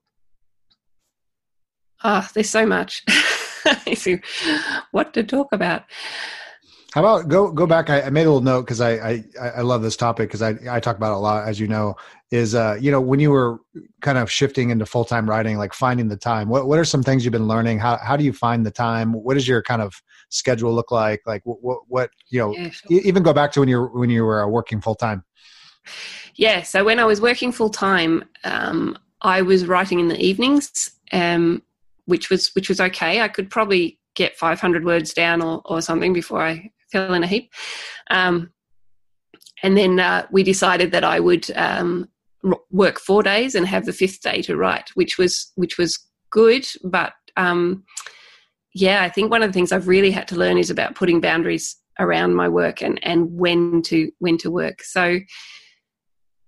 oh, there's so much. what to talk about. How about go go back? I, I made a little note because I, I I love this topic because I I talk about it a lot, as you know. Is uh you know when you were kind of shifting into full time writing, like finding the time. What what are some things you've been learning? How how do you find the time? What does your kind of schedule look like? Like what what, what you know? Yeah, sure. Even go back to when you're when you were working full time yeah, so when I was working full time, um, I was writing in the evenings, um, which was which was okay. I could probably get 500 words down or, or something before I fell in a heap. Um, and then uh, we decided that I would um, work four days and have the fifth day to write, which was which was good. But um, yeah, I think one of the things I've really had to learn is about putting boundaries around my work and and when to when to work. So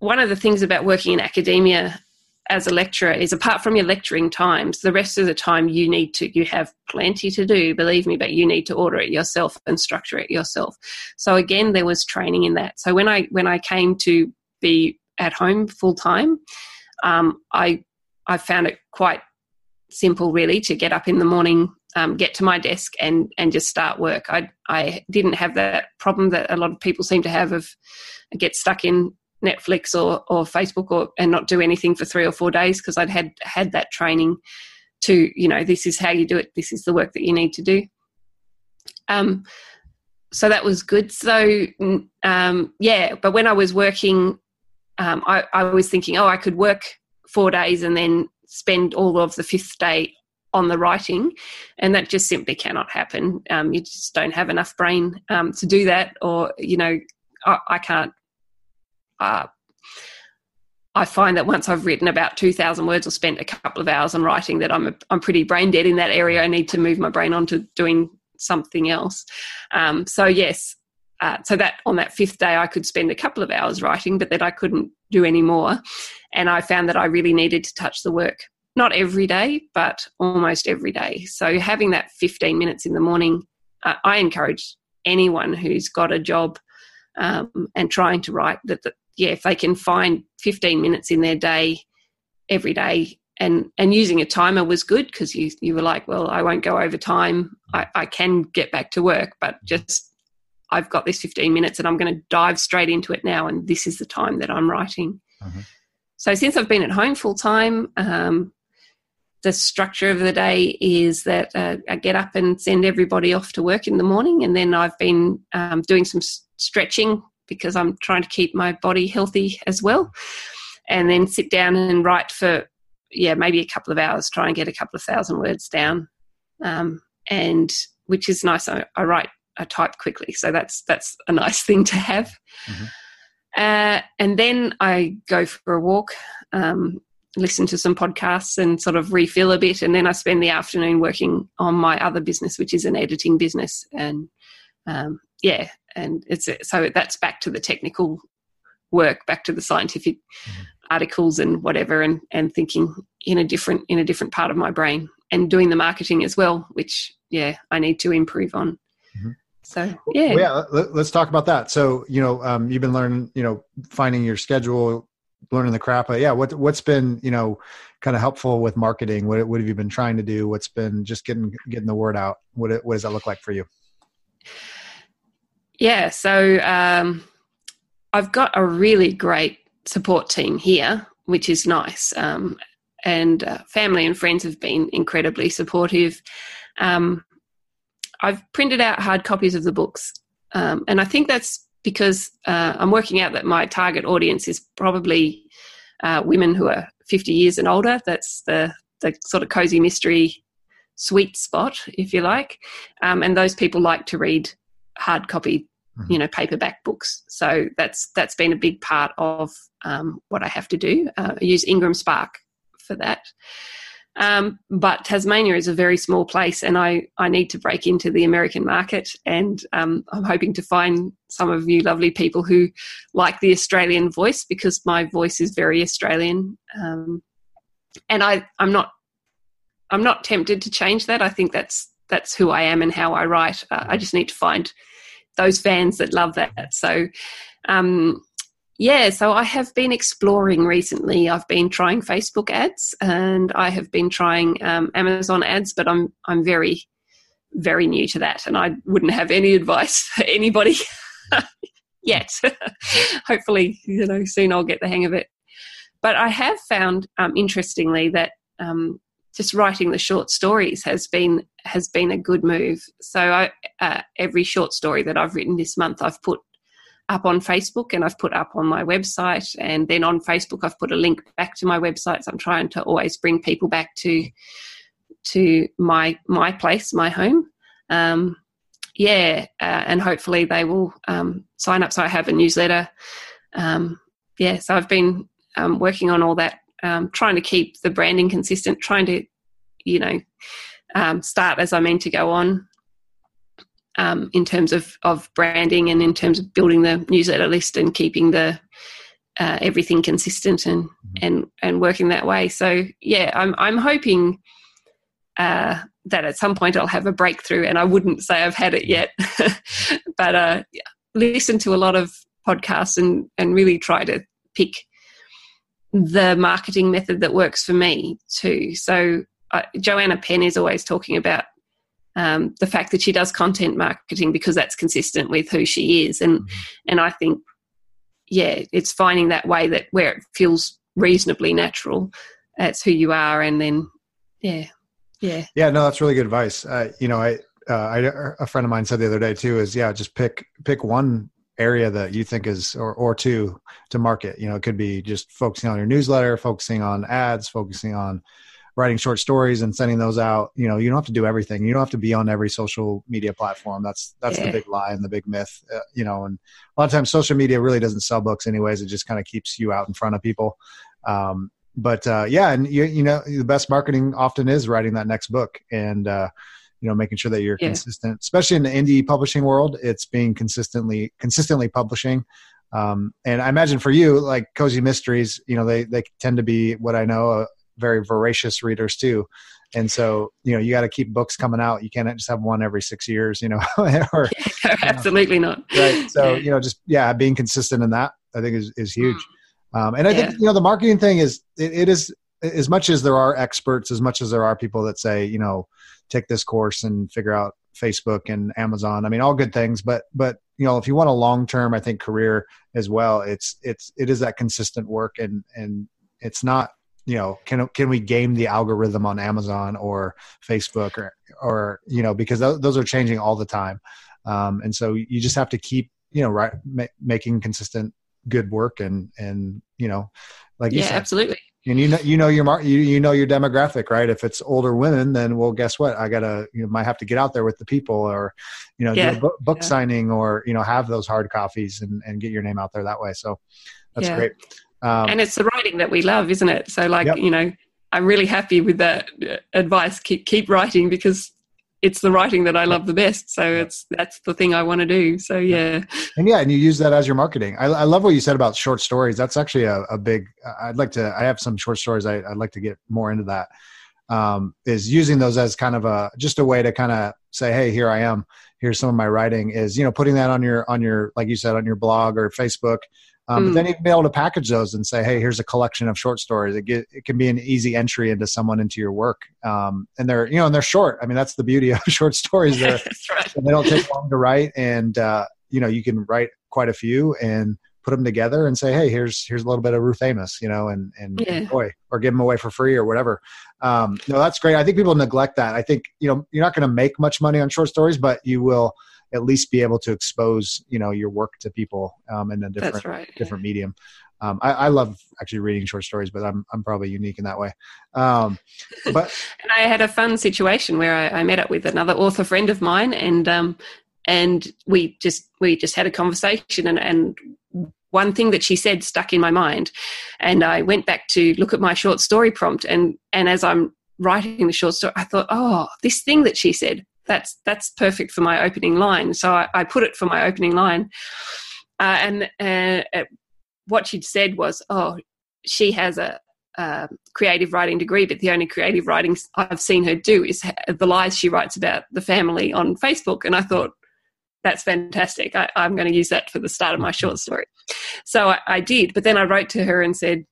one of the things about working in academia as a lecturer is apart from your lecturing times the rest of the time you need to you have plenty to do believe me but you need to order it yourself and structure it yourself. So again there was training in that. So when i when i came to be at home full time um, i i found it quite simple really to get up in the morning um, get to my desk and and just start work. I i didn't have that problem that a lot of people seem to have of get stuck in Netflix or, or Facebook or and not do anything for three or four days because I'd had had that training to you know this is how you do it this is the work that you need to do um so that was good so um yeah but when I was working um I, I was thinking oh I could work four days and then spend all of the fifth day on the writing, and that just simply cannot happen. Um, you just don't have enough brain um, to do that, or you know, I, I can't uh, I find that once I've written about 2,000 words or spent a couple of hours on writing, that I'm, a, I'm pretty brain dead in that area. I need to move my brain on to doing something else. Um, so, yes, uh, so that on that fifth day, I could spend a couple of hours writing, but that I couldn't do any more. And I found that I really needed to touch the work, not every day, but almost every day. So, having that 15 minutes in the morning, uh, I encourage anyone who's got a job um, and trying to write that, that yeah, if they can find 15 minutes in their day every day and and using a timer was good because you you were like, well, I won't go over time. I, I can get back to work, but just I've got this 15 minutes and I'm going to dive straight into it now, and this is the time that I'm writing. Mm-hmm. So since I've been at home full time, um, the structure of the day is that uh, I get up and send everybody off to work in the morning, and then I've been um, doing some stretching because I'm trying to keep my body healthy as well. And then sit down and write for, yeah, maybe a couple of hours, try and get a couple of thousand words down. Um, and which is nice. I, I, write, I type quickly. So that's, that's a nice thing to have. Mm-hmm. Uh, and then I go for a walk, um, listen to some podcasts and sort of refill a bit. And then I spend the afternoon working on my other business, which is an editing business. And um, yeah, and it's so that's back to the technical work, back to the scientific mm-hmm. articles and whatever, and and thinking in a different in a different part of my brain, and doing the marketing as well, which yeah, I need to improve on. Mm-hmm. So yeah, well, yeah. Let, us talk about that. So you know, um, you've been learning, you know, finding your schedule, learning the crap. But yeah, what what's been you know kind of helpful with marketing? What what have you been trying to do? What's been just getting getting the word out? What what does that look like for you? Yeah, so um, I've got a really great support team here, which is nice. Um, and uh, family and friends have been incredibly supportive. Um, I've printed out hard copies of the books, um, and I think that's because uh, I'm working out that my target audience is probably uh, women who are 50 years and older. That's the the sort of cozy mystery sweet spot, if you like. Um, and those people like to read hard copy mm-hmm. you know paperback books so that's that's been a big part of um, what i have to do uh, i use IngramSpark for that um, but Tasmania is a very small place, and I, I need to break into the American market. And um, I'm hoping to find some of you lovely people who like the Australian voice because my voice is very Australian. Um, and I, I'm not I'm not tempted to change that. I think that's that's who I am and how I write. Uh, I just need to find those fans that love that. So, um, yeah, so I have been exploring recently. I've been trying Facebook ads and I have been trying um, Amazon ads, but I'm I'm very very new to that, and I wouldn't have any advice for anybody yet. Hopefully, you know, soon I'll get the hang of it. But I have found, um, interestingly, that um, just writing the short stories has been has been a good move. So I, uh, every short story that I've written this month, I've put up on Facebook and I've put up on my website. And then on Facebook, I've put a link back to my website. So I'm trying to always bring people back to to my my place, my home. Um, yeah, uh, and hopefully they will um, sign up. So I have a newsletter. Um, yeah, so I've been um, working on all that, um, trying to keep the branding consistent, trying to, you know, um, start as I mean to go on um, in terms of, of branding and in terms of building the newsletter list and keeping the uh, everything consistent and mm-hmm. and and working that way. So yeah, I'm I'm hoping uh, that at some point I'll have a breakthrough, and I wouldn't say I've had it yet, but uh, listen to a lot of podcasts and and really try to pick the marketing method that works for me too. So uh, Joanna Penn is always talking about um, the fact that she does content marketing because that's consistent with who she is, and mm-hmm. and I think yeah, it's finding that way that where it feels reasonably natural. That's who you are, and then yeah, yeah, yeah. No, that's really good advice. Uh, you know, I, uh, I a friend of mine said the other day too is yeah, just pick pick one area that you think is or or two to market. You know, it could be just focusing on your newsletter, focusing on ads, focusing on writing short stories and sending those out. You know you don't have to do everything. You don't have to be on every social media platform. That's that's yeah. the big lie and the big myth uh, you know and a lot of times social media really doesn't sell books anyways. It just kind of keeps you out in front of people. Um, but uh, yeah and you, you know the best marketing often is writing that next book. And uh, you know making sure that you're yeah. consistent especially in the indie publishing world it's being consistently consistently publishing. Um, and I imagine for you, like cozy mysteries, you know, they they tend to be what I know very voracious readers too. And so you know you got to keep books coming out. You can't just have one every six years you know or yeah, absolutely you know, not. Right. So you know just yeah being consistent in that i think is, is huge. Um, and i yeah. think you know the marketing thing is it, it is as much as there are experts as much as there are people that say you know take this course and figure out facebook and amazon. I mean all good things but but you know if you want a long term i think career as well it's it's it is that consistent work and and it's not you know can can we game the algorithm on amazon or facebook or or you know because th- those are changing all the time. Um, and so you just have to keep you know right ma- making consistent good work and and you know like you yeah said, absolutely and you know you know your mar- you, you know your demographic right if it's older women then well guess what i gotta you know, might have to get out there with the people or you know yeah. do a book, book yeah. signing or you know have those hard coffees and, and get your name out there that way so that's yeah. great um, and it's the writing that we love, isn't it? So, like, yep. you know, I'm really happy with that advice. Keep keep writing because it's the writing that I love the best. So it's that's the thing I want to do. So yeah. And yeah, and you use that as your marketing. I, I love what you said about short stories. That's actually a, a, big. I'd like to. I have some short stories. I, would like to get more into that. Um, is using those as kind of a just a way to kind of say, hey, here I am. Here's some of my writing. Is you know putting that on your on your like you said on your blog or Facebook um, mm. But then you'd be able to package those and say, hey, here's a collection of short stories. It, get, it can be an easy entry into someone into your work. Um, and they're, you know, and they're short. I mean, that's the beauty of short stories. They're, right. They don't take long to write. And, uh, you know, you can write quite a few and put them together and say, hey, here's here's a little bit of Ruth Amos, you know, and and yeah. enjoy or give them away for free or whatever. Um, no, that's great. I think people neglect that. I think you know you're not going to make much money on short stories, but you will at least be able to expose you know your work to people um, in a different right, different yeah. medium. Um, I, I, love actually reading short stories, but I'm I'm probably unique in that way. Um, but and I had a fun situation where I, I, met up with another author friend of mine, and um, and we just we just had a conversation, and and one thing that she said stuck in my mind, and I went back to look at my short story prompt, and and as I'm writing the short story, I thought, oh, this thing that she said, that's that's perfect for my opening line. So I, I put it for my opening line, uh, and uh, what she'd said was, "Oh, she has a, creative writing degree, but the only creative writing I've seen her do is the lies she writes about the family on Facebook." And I thought, that's fantastic. I, am going to use that for the start of my short story. So I, I, did, but then I wrote to her and said,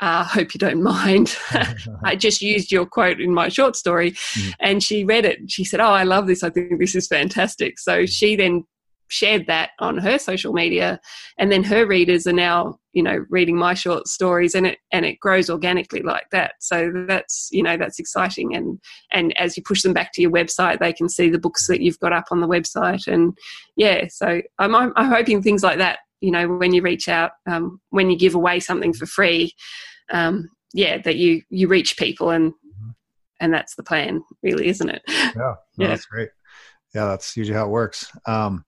I uh, hope you don't mind. I just used your quote in my short story. Mm. And she read it. She said, Oh, I love this. I think this is fantastic. So she then shared that on her social media. And then her readers are now, you know, reading my short stories and it and it grows organically like that. So that's, you know, that's exciting. And and as you push them back to your website, they can see the books that you've got up on the website. And yeah, so I'm I'm, I'm hoping things like that you know when you reach out um, when you give away something for free um, yeah that you you reach people and mm-hmm. and that's the plan really isn't it yeah, no, yeah. that's great yeah that's usually how it works um,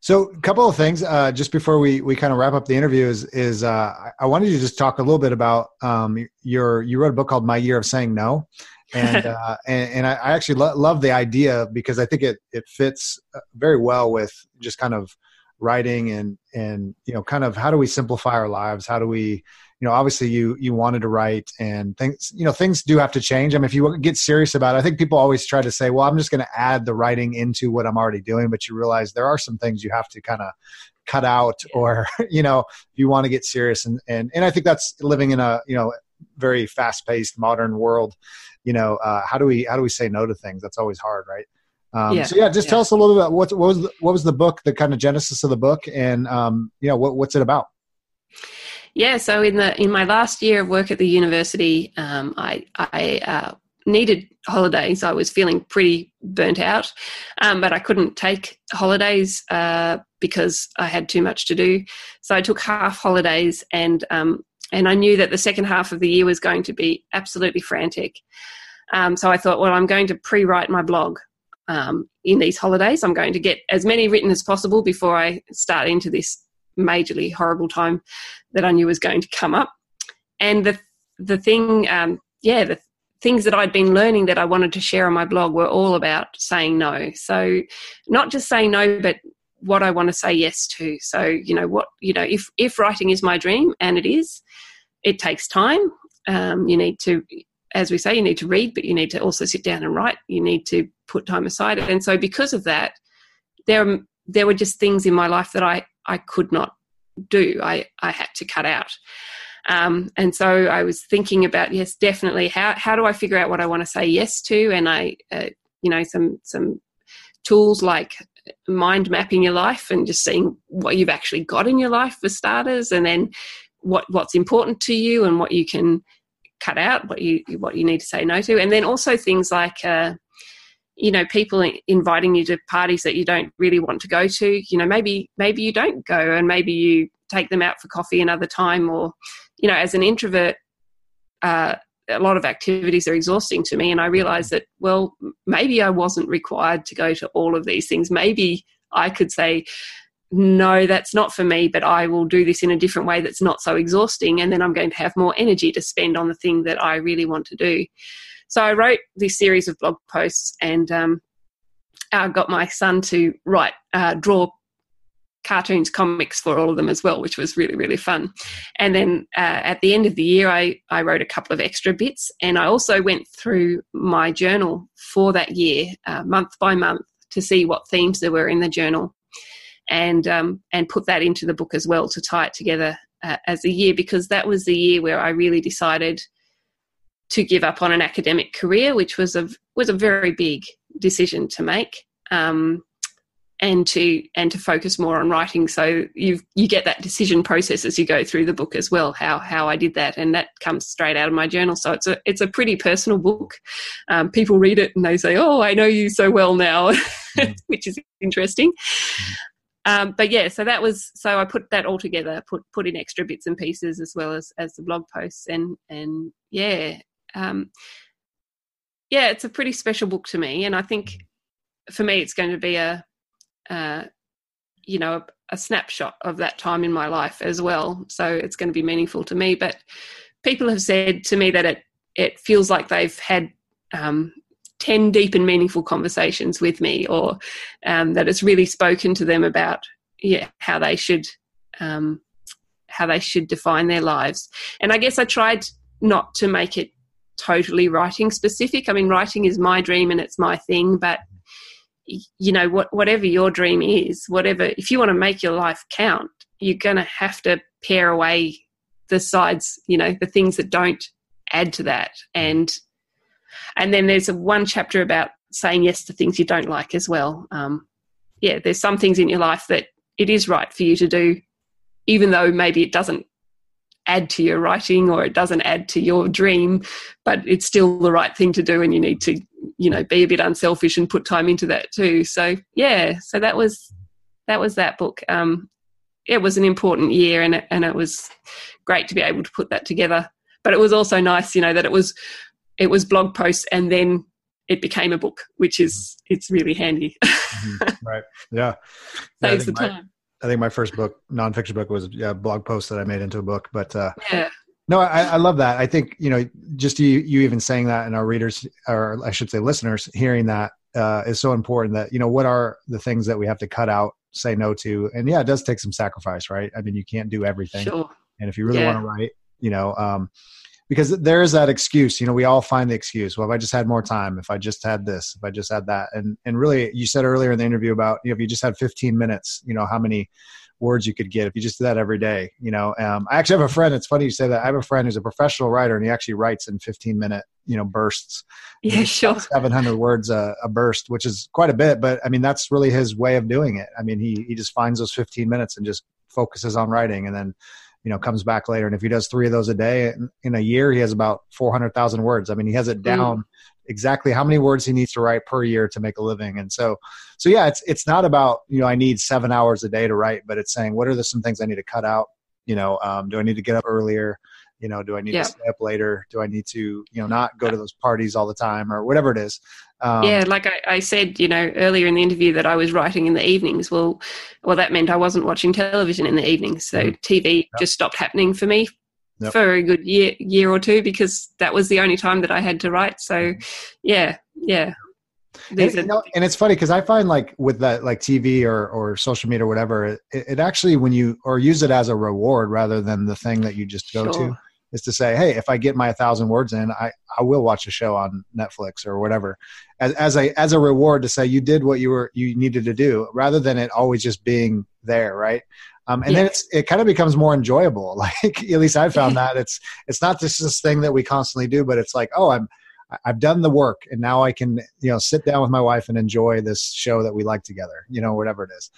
so a couple of things uh, just before we we kind of wrap up the interview is is uh, I wanted you to just talk a little bit about um, your you wrote a book called My Year of Saying No, and uh, and, and, I, actually lo- love the idea because I think it it fits uh, very well with just kind of writing and and you know kind of how do we simplify our lives? How do we you know obviously you you wanted to write and things you know things do have to change. I mean if you get serious about it i think people always try to say well i'm just going to add the writing into what i'm already doing but you realize there are some things you have to kind of cut out or you know if you want to get serious. And and and i think that's living in a you know very fast paced modern world you know uh, how do we how do we say no to things? That's always hard right um, yeah, so yeah just yeah. tell us a little bit about what, what was the, what was the book the kind of genesis of the book and um, you know what, what's it about yeah, so in the in my last year of work at the university, um, I I uh, needed holidays. I was feeling pretty burnt out, um, but I couldn't take holidays uh, because I had too much to do. So I took half holidays, and um, and I knew that the second half of the year was going to be absolutely frantic. Um, so I thought, well, I'm going to pre-write my blog um, in these holidays. I'm going to get as many written as possible before I start into this majorly horrible time that I knew was going to come up. And the the thing, um, yeah, the things that I'd been learning that I wanted to share on my blog were all about saying no. So not just saying no, but what I want to say yes to. So you know what you know if if writing is my dream, and it is, it takes time. Um, you need to as we say, you need to read, but you need to also sit down and write. You need to put time aside. And so, because of that, there there were just things in my life that I I could not do. I, I had to cut out. Um, and so I was thinking about yes, definitely. How how do I figure out what I want to say yes to? And I, uh, you know, some some tools like mind mapping your life and just seeing what you've actually got in your life for starters, and then what what's important to you and what you can cut out, what you what you need to say no to, and then also things like. Uh, you know people inviting you to parties that you don't really want to go to you know maybe maybe you don't go and maybe you take them out for coffee another time or you know as an introvert uh, a lot of activities are exhausting to me and i realize that well maybe i wasn't required to go to all of these things. Maybe i could say no that's not for me but i will do this in a different way that's not so exhausting and then i'm going to have more energy to spend on the thing that i really want to do so I wrote this series of blog posts and um, I got my son to write, uh, draw cartoons, comics for all of them as well, which was really, really fun. And then uh, at the end of the year, I, I wrote a couple of extra bits. And I also went through my journal for that year, uh, month by month, to see what themes there were in the journal and, um, and put that into the book as well to tie it together uh, as a year because that was the year where I really decided – to give up on an academic career, which was a was a very big decision to make, um, and to and to focus more on writing. So you you get that decision process as you go through the book as well. How how I did that, and that comes straight out of my journal. So it's a it's a pretty personal book. Um, people read it and they say, "Oh, I know you so well now," mm. which is interesting. Mm. Um, but yeah, so that was so I put that all together, put put in extra bits and pieces as well as as the blog posts, and and yeah, um, yeah, it's a pretty special book to me, and I think for me, it's going to be a, you know, a, a, snapshot of that time in my life as well. So it's going to be meaningful to me. But people have said to me that it it feels like they've had um, 10 deep and meaningful conversations with me or um, that it's really spoken to them about yeah how they should um, how they should define their lives and i guess i tried not to make it totally writing specific. I mean, writing is my dream and it's my thing, but you know, what, whatever your dream is, whatever, if you want to make your life count, you're going to have to pare away the sides, you know, the things that don't add to that. And, and then there's a one chapter about saying yes to things you don't like as well. Um, yeah, there's some things in your life that it is right for you to do, even though maybe it doesn't add to your writing or it doesn't add to your dream, but it's still the right thing to do and you need to, you know, be a bit unselfish and put time into that too. So yeah, so that was that was that book. Um it was an important year, and it, and it was great to be able to put that together. But it was also nice, you know, that it was it was blog posts and then it became a book, which is it's really handy. mm-hmm. Right. Yeah. Saves the my, time. I think my first book, nonfiction book, was a blog post that I made into a book. But uh, yeah. No, I, I, love that. I think you know, just you, you even saying that, and our readers, or I should say, listeners, hearing that uh, is so important. That you know, what are the things that we have to cut out, say no to, and yeah, it does take some sacrifice, right? I mean, you can't do everything, sure. and if you really yeah. want to write, you know, um, because there is that excuse you know we all find the excuse. Well if i just had more time if i just had this if i just had that. And and really you said earlier in the interview about you know if you just had 15 minutes you know how many words you could get if you just did that every day you know? Um, i actually have a friend it's funny you say that i have a friend who's a professional writer and he actually writes in 15 minute you know bursts. Yeah sure. 700 words a, a, burst which is quite a bit but i mean that's really his way of doing it. I mean he he just finds those 15 minutes and just focuses on writing and then you know comes back later. And if he does three of those a day in, a year he has about 400000 words. I mean he has it down mm. exactly how many words he needs to write per year to make a living. And so so yeah it's it's not about you know i need seven hours a day to write but it's saying what are the some things i need to cut out? You know um, do i need to get up earlier you know do i need yeah. to stay up later do i need to you know not go to those parties all the time or whatever it is um, yeah like I, I, said you know earlier in the interview that i was writing in the evenings well well that meant i wasn't watching television in the evenings so mm-hmm. tv yep. just stopped happening for me yep. for a good year year or two because that was the only time that i had to write so mm-hmm. yeah yeah and, you know, and, it's funny because I find like with that like TV or or social media or whatever, it, it, actually when you or use it as a reward rather than the thing that you just go sure. to is to say, hey, if I get my thousand words in, I, I will watch a show on Netflix or whatever, as, as a as a reward to say you did what you were you needed to do, rather than it always just being there, right? Um, and yeah. then it's it kind of becomes more enjoyable. Like at least I found that it's it's not just this thing that we constantly do, but it's like, oh, I'm I've done the work, and now I can you know sit down with my wife and enjoy this show that we like together, you know, whatever it is.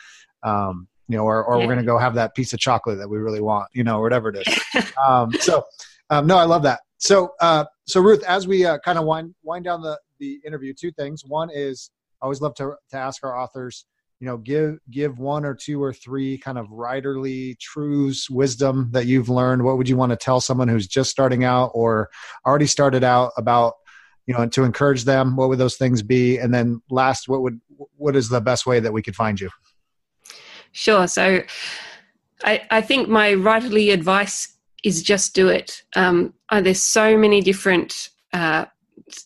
Um, you know, or, or yeah. we're going to go have that piece of chocolate that we really want, you know, whatever it is. um, so, um, no, I love that. So, uh, so Ruth, as we uh, kind of wind wind down the the interview, two things. One is I always love to to ask our authors, you know, give give one or two or three kind of writerly truths, wisdom that you've learned. What would you want to tell someone who's just starting out or already started out about you know, to encourage them? What would those things be? And then last, what would what is the best way that we could find you? Sure. So I, I think my writerly advice is just do it. Um, uh, there's so many different uh,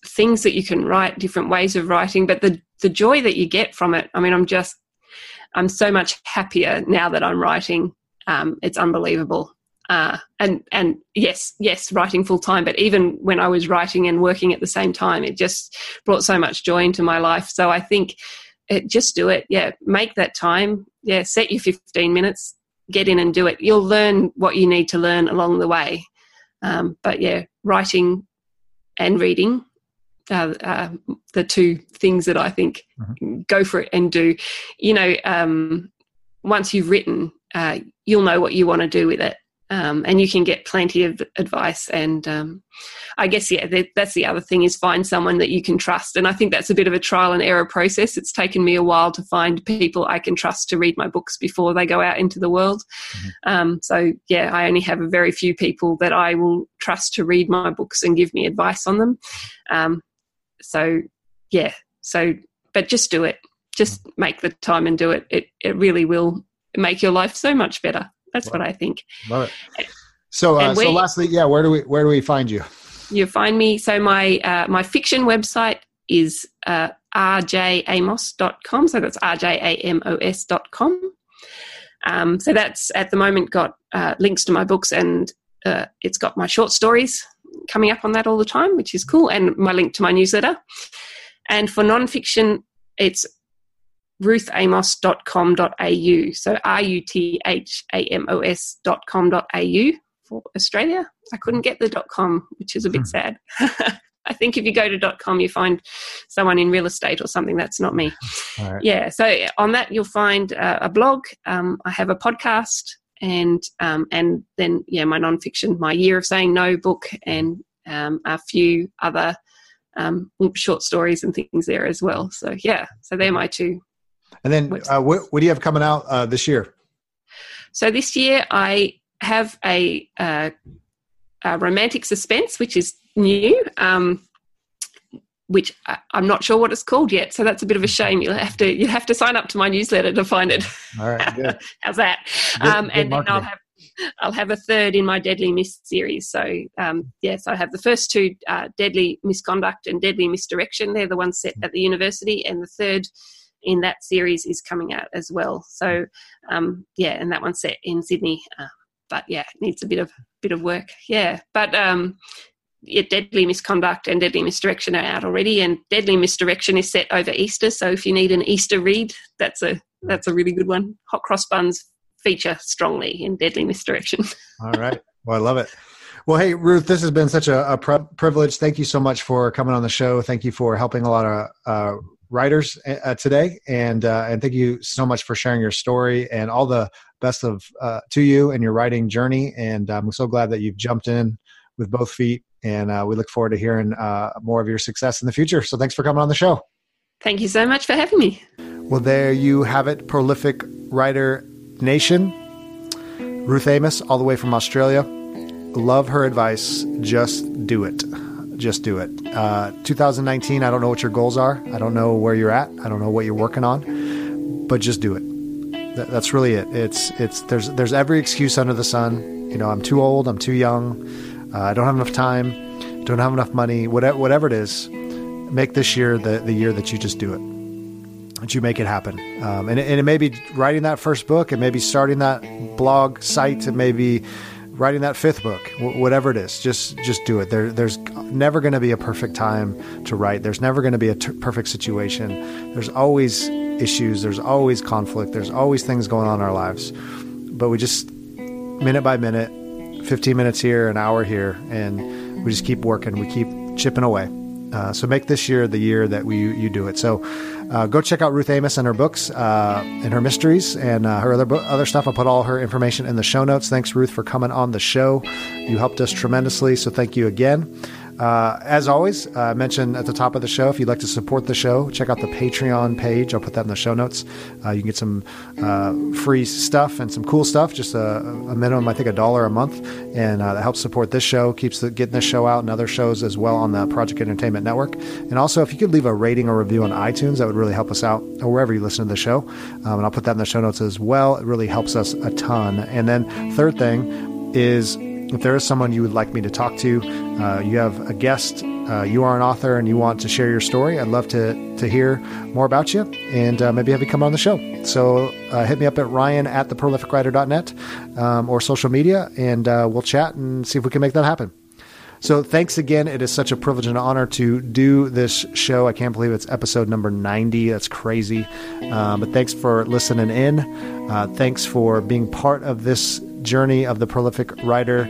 things that you can write, different ways of writing, but the, the joy that you get from it, I mean, I'm just, I'm so much happier now that I'm writing. Um, it's unbelievable. Uh, and and yes, yes, writing full time. But even when I was writing and working at the same time, it just brought so much joy into my life. So I think it, just do it. Yeah, make that time. Yeah, set your 15 minutes, get in and do it. You'll learn what you need to learn along the way. Um, but yeah, writing and reading are uh, the two things that I think mm-hmm. go for it and do. You know, um, once you've written, uh, you'll know what you want to do with it um, and you can get plenty of advice. And um, I guess yeah, that, that's the other thing is find someone that you can trust. And I think that's a bit of a trial and error process. It's taken me a while to find people I can trust to read my books before they go out into the world. Mm-hmm. Um, so yeah, I only have a very few people that I will trust to read my books and give me advice on them. Um, so yeah, so but just do it. Just mm-hmm. make the time and do it. It it really will make your life so much better. That's what I think. Love it. So, uh, so lastly, yeah, where do we where do we find you? You find me. So my uh, my fiction website is uh, rjamos.com. So that's rjamos.com. Um, so that's at the moment got uh, links to my books and uh, it's got my short stories coming up on that all the time, which is cool, and my link to my newsletter. And for nonfiction, it's ruthamos.com.au. So R U T H A M O S.com.au for Australia. I couldn't get the .com, which is a bit hmm. sad. I think if you go to .com, you find someone in real estate or something. That's not me. Right. Yeah. So on that, you'll find uh, a blog. Um, I have a podcast, and um, and then yeah, my nonfiction, my Year of Saying No book, and um, a few other um, short stories and things there as well. So yeah, so they're my two and then uh, what, what, do you have coming out uh, this year? So this year I have a, a, a romantic suspense, which is new. Um, which I, am not sure what it's called yet. So that's a bit of a shame. You'll have to you have to sign up to my newsletter to find it. All right, good. How's that? Good, um, good and then I'll have I'll have a third in my Deadly Miss series. So um, yes, I have the first two uh, Deadly Misconduct and Deadly Misdirection. They're the ones set at the university, and the third in that series is coming out as well. So um, yeah, and that one's set in Sydney. Uh, but yeah, it needs a bit of bit of work. Yeah, but um, yeah, Deadly Misconduct and Deadly Misdirection are out already, and Deadly Misdirection is set over Easter. So if you need an Easter read, that's a that's a really good one. Hot cross buns feature strongly in Deadly Misdirection. All right. Well, I love it. Well, hey, Ruth, this has been such a, a pri- privilege. Thank you so much for coming on the show. Thank you for helping a lot of uh, writers uh, today, and uh, and thank you so much for sharing your story and all the best of uh, to you and your writing journey. And I'm so glad that you've jumped in with both feet, and uh, we look forward to hearing uh, more of your success in the future. So, thanks for coming on the show. Thank you so much for having me. Well, there you have it, prolific writer nation. Ruth Amos, all the way from Australia. Love her advice. Just do it. Just do it. Uh, 2019, I don't know what your goals are. I don't know where you're at. I don't know what you're working on, but just do it. That, that's really it. It's it's there's there's every excuse under the sun. You know, I'm too old. I'm too young. Uh, I don't have enough time. Don't have enough money. Whatever whatever it is, make this year the the year that you just do it that you make it happen. Um, and, and it may be writing that first book, it may be starting that blog site, it may be writing that fifth book, whatever it is. Just just do it. There, there's never going to be a perfect time to write. There's never going to be a t- perfect situation. There's always issues. There's always conflict. There's always things going on in our lives. But we just minute by minute, 15 minutes here, an hour here, and we just keep working. We keep chipping away. Uh, so make this year the year that we you do it. So uh, go check out Ruth Amos and her books uh, and her mysteries and uh, her other bo- other stuff. I'll put all her information in the show notes. Thanks, Ruth, for coming on the show. You helped us tremendously, so thank you again. Uh, as always, I mentioned at the top of the show, if you'd like to support the show, check out the Patreon page. I'll put that in the show notes. Uh, you can get some uh, free stuff and some cool stuff, just a, a minimum, I think, a dollar a month. And uh, that helps support this show, keeps the, getting this show out and other shows as well on the Project Entertainment Network. And also, if you could leave a rating or review on iTunes, that would really help us out, or wherever you listen to the show. Um, and I'll put that in the show notes as well. It really helps us a ton. And then, third thing is if there is someone you would like me to talk to, uh, you have a guest, uh, you are an author, and you want to share your story, I'd love to to hear more about you and uh, maybe have you come on the show. So uh, hit me up at ryan at theprolificwriter.net um, or social media, and uh, we'll chat and see if we can make that happen. So thanks again. It is such a privilege and honor to do this show. I can't believe it's episode number 90. That's crazy. Uh, but thanks for listening in. Uh, thanks for being part of this journey of the prolific writer.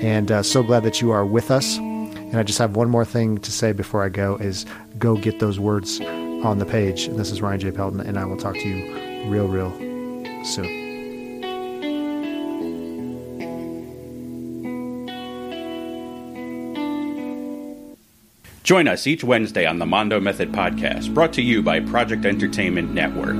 And uh, so glad that you are with us. And I just have one more thing to say before I go is go get those words on the page. This is Ryan J. Pelton, and I will talk to you real, real soon. Join us each Wednesday on the Mondo Method Podcast, brought to you by Project Entertainment Network.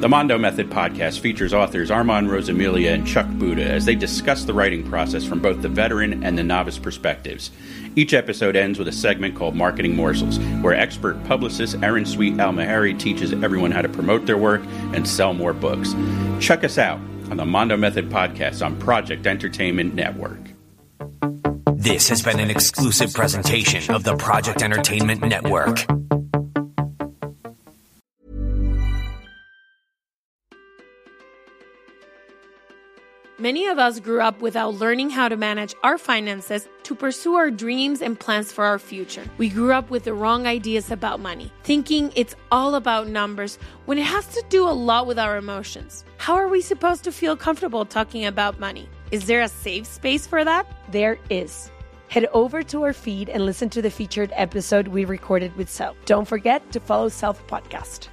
The Mondo Method Podcast features authors Armand Rosamilia and Chuck Buda as they discuss the writing process from both the veteran and the novice perspectives. Each episode ends with a segment called Marketing Morsels, where expert publicist Erin Sweet Al-Mehairi teaches everyone how to promote their work and sell more books. Check us out on the Mondo Method Podcast on Project Entertainment Network. This has been an exclusive presentation of the Project Entertainment Network. Many of us grew up without learning how to manage our finances to pursue our dreams and plans for our future. We grew up with the wrong ideas about money, thinking it's all about numbers when it has to do a lot with our emotions. How are we supposed to feel comfortable talking about money? Is there a safe space for that? There is. Head over to our feed and listen to the featured episode we recorded with Self. Don't forget to follow Self Podcast.